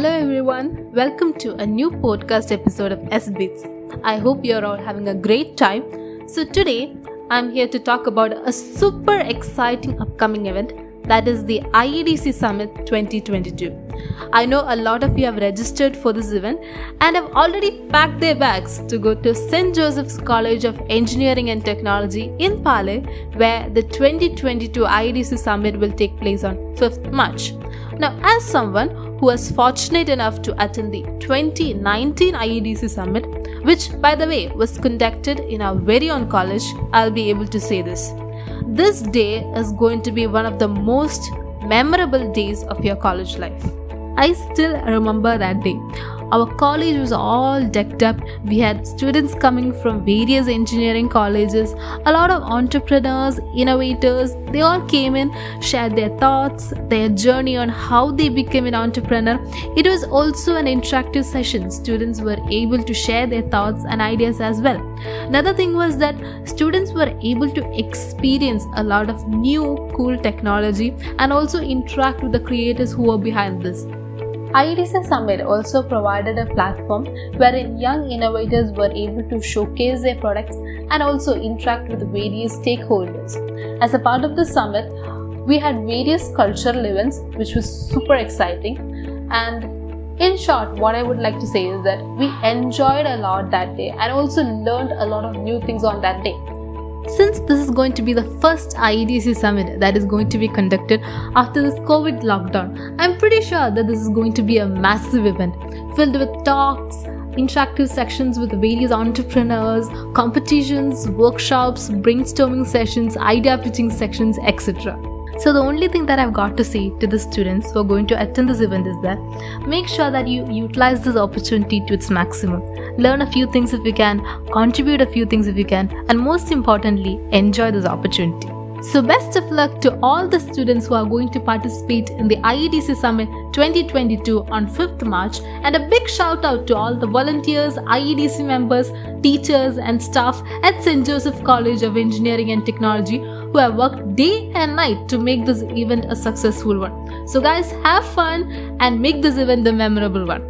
Hello everyone, welcome to a new podcast episode of S Beats. I hope you're all having a great time. So today I'm here to talk about a super exciting upcoming event that is the IEDC Summit 2022. I know a lot of you have registered for this event and have already packed their bags to go to St. Joseph's College of Engineering and Technology in Pale, where the 2022 IEDC Summit will take place on 5th March. Now, as someone who was fortunate enough to attend the 2019 IEDC Summit, which by the way was conducted in our very own college, I'll be able to say this. This day is going to be one of the most memorable days of your college life. I still remember that day. Our college was all decked up. We had students coming from various engineering colleges, a lot of entrepreneurs, innovators. They all came in, shared their thoughts, their journey on how they became an entrepreneur. It was also an interactive session. Students were able to share their thoughts and ideas as well. Another thing was that students were able to experience a lot of new cool technology and also interact with the creators who were behind this. IEDC Summit also provided a platform wherein young innovators were able to showcase their products and also interact with various stakeholders. As a part of the summit, we had various cultural events which was super exciting and in short what i would like to say is that we enjoyed a lot that day and also learned a lot of new things on that day since this is going to be the first IEDC summit that is going to be conducted after this COVID lockdown, I'm pretty sure that this is going to be a massive event filled with talks, interactive sections with various entrepreneurs, competitions, workshops, brainstorming sessions, idea pitching sections, etc. So, the only thing that I've got to say to the students who are going to attend this event is that make sure that you utilize this opportunity to its maximum. Learn a few things if you can, contribute a few things if you can, and most importantly, enjoy this opportunity. So, best of luck to all the students who are going to participate in the IEDC Summit 2022 on 5th March, and a big shout out to all the volunteers, IEDC members, teachers, and staff at St. Joseph College of Engineering and Technology who have worked day and night to make this event a successful one. So, guys, have fun and make this event the memorable one.